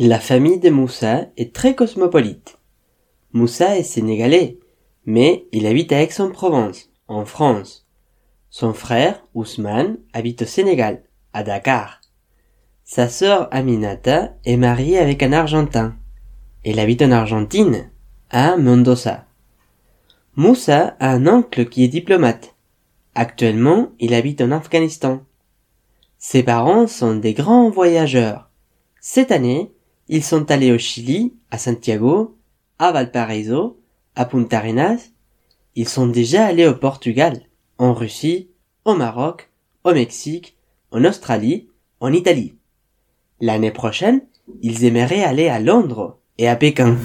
La famille de Moussa est très cosmopolite. Moussa est sénégalais, mais il habite à Aix-en-Provence, en France. Son frère, Ousmane, habite au Sénégal, à Dakar. Sa sœur Aminata est mariée avec un Argentin. Elle habite en Argentine, à Mendoza. Moussa a un oncle qui est diplomate. Actuellement, il habite en Afghanistan. Ses parents sont des grands voyageurs. Cette année, ils sont allés au Chili, à Santiago, à Valparaiso, à Punta Arenas. Ils sont déjà allés au Portugal, en Russie, au Maroc, au Mexique, en Australie, en Italie. L'année prochaine, ils aimeraient aller à Londres et à Pékin.